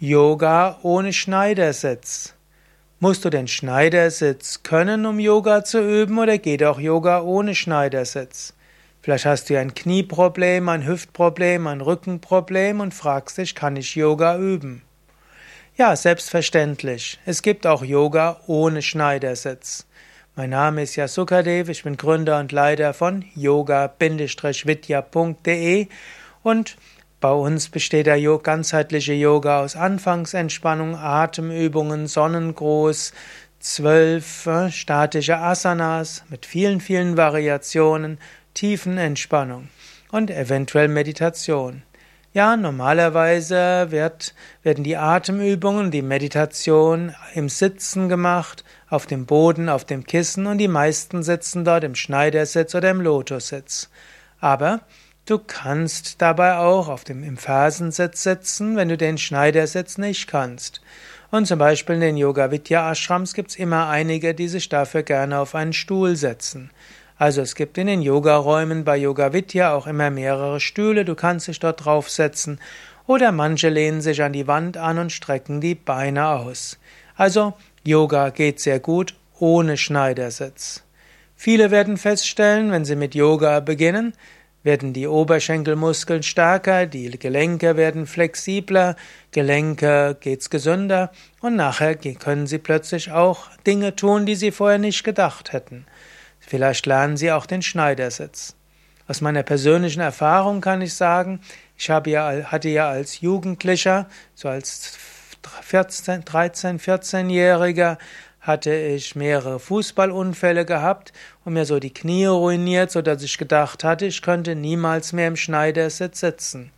Yoga ohne Schneidersitz. Musst du den Schneidersitz können, um Yoga zu üben, oder geht auch Yoga ohne Schneidersitz? Vielleicht hast du ein Knieproblem, ein Hüftproblem, ein Rückenproblem und fragst dich, kann ich Yoga üben? Ja, selbstverständlich. Es gibt auch Yoga ohne Schneidersitz. Mein Name ist Yasukadev, ich bin Gründer und Leiter von yoga-vidya.de und bei uns besteht der ganzheitliche Yoga aus Anfangsentspannung, Atemübungen, Sonnengruß, zwölf äh, statische Asanas mit vielen, vielen Variationen, Tiefenentspannung und eventuell Meditation. Ja, normalerweise wird, werden die Atemübungen, die Meditation im Sitzen gemacht, auf dem Boden, auf dem Kissen und die meisten sitzen dort im Schneidersitz oder im Lotussitz. Aber Du kannst dabei auch auf dem, Fersensitz sitzen, wenn du den Schneidersitz nicht kannst. Und zum Beispiel in den Yoga Vidya Ashrams gibt es immer einige, die sich dafür gerne auf einen Stuhl setzen. Also es gibt in den Yogaräumen bei Yoga Vidya auch immer mehrere Stühle, du kannst dich dort draufsetzen. Oder manche lehnen sich an die Wand an und strecken die Beine aus. Also Yoga geht sehr gut ohne Schneidersitz. Viele werden feststellen, wenn sie mit Yoga beginnen, werden die Oberschenkelmuskeln stärker, die Gelenke werden flexibler, Gelenke geht's gesünder und nachher können sie plötzlich auch Dinge tun, die sie vorher nicht gedacht hätten. Vielleicht lernen sie auch den Schneidersitz. Aus meiner persönlichen Erfahrung kann ich sagen, ich habe ja, hatte ja als Jugendlicher, so als 14, 13, 14-Jähriger, hatte ich mehrere Fußballunfälle gehabt und mir so die Knie ruiniert, so dass ich gedacht hatte, ich könnte niemals mehr im Schneidersitz sitzen.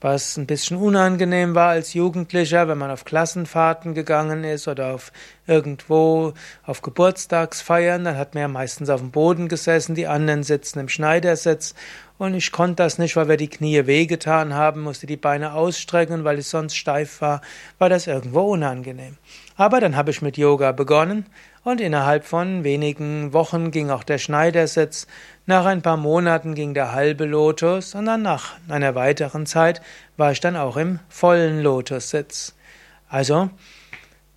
Was ein bisschen unangenehm war als Jugendlicher, wenn man auf Klassenfahrten gegangen ist oder auf irgendwo auf Geburtstagsfeiern, dann hat man ja meistens auf dem Boden gesessen, die anderen sitzen im Schneidersitz und ich konnte das nicht, weil wir die Knie wehgetan haben, musste die Beine ausstrecken, weil ich sonst steif war, war das irgendwo unangenehm. Aber dann habe ich mit Yoga begonnen und innerhalb von wenigen Wochen ging auch der Schneidersitz, nach ein paar Monaten ging der halbe Lotus und dann nach einer weiteren Zeit war ich dann auch im vollen Lotussitz. Also,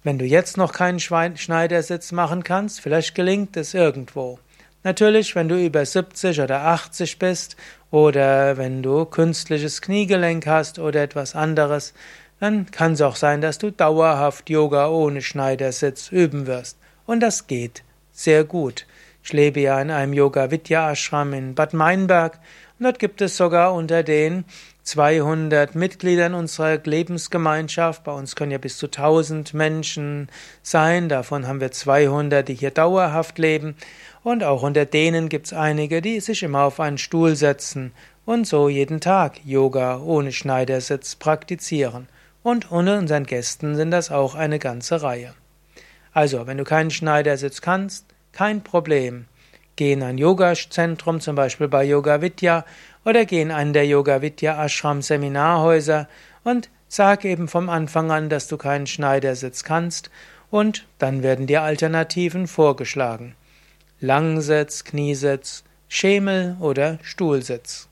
wenn du jetzt noch keinen Schneidersitz machen kannst, vielleicht gelingt es irgendwo. Natürlich, wenn du über 70 oder 80 bist oder wenn du künstliches Kniegelenk hast oder etwas anderes, dann kann es auch sein, dass du dauerhaft Yoga ohne Schneidersitz üben wirst. Und das geht sehr gut. Ich lebe ja in einem Yoga Vidya Ashram in Bad Meinberg dort gibt es sogar unter den 200 Mitgliedern unserer Lebensgemeinschaft, bei uns können ja bis zu 1000 Menschen sein, davon haben wir 200, die hier dauerhaft leben und auch unter denen gibt es einige, die sich immer auf einen Stuhl setzen und so jeden Tag Yoga ohne Schneidersitz praktizieren. Und unter unseren Gästen sind das auch eine ganze Reihe. Also, wenn du keinen Schneidersitz kannst, kein Problem. Geh in ein Yoga-Zentrum, zum Beispiel bei Yoga Vidya, oder geh in einen der Yoga Vidya Ashram Seminarhäuser und sag eben vom Anfang an, dass du keinen Schneidersitz kannst, und dann werden dir Alternativen vorgeschlagen. Langsitz, Kniesitz, Schemel oder Stuhlsitz.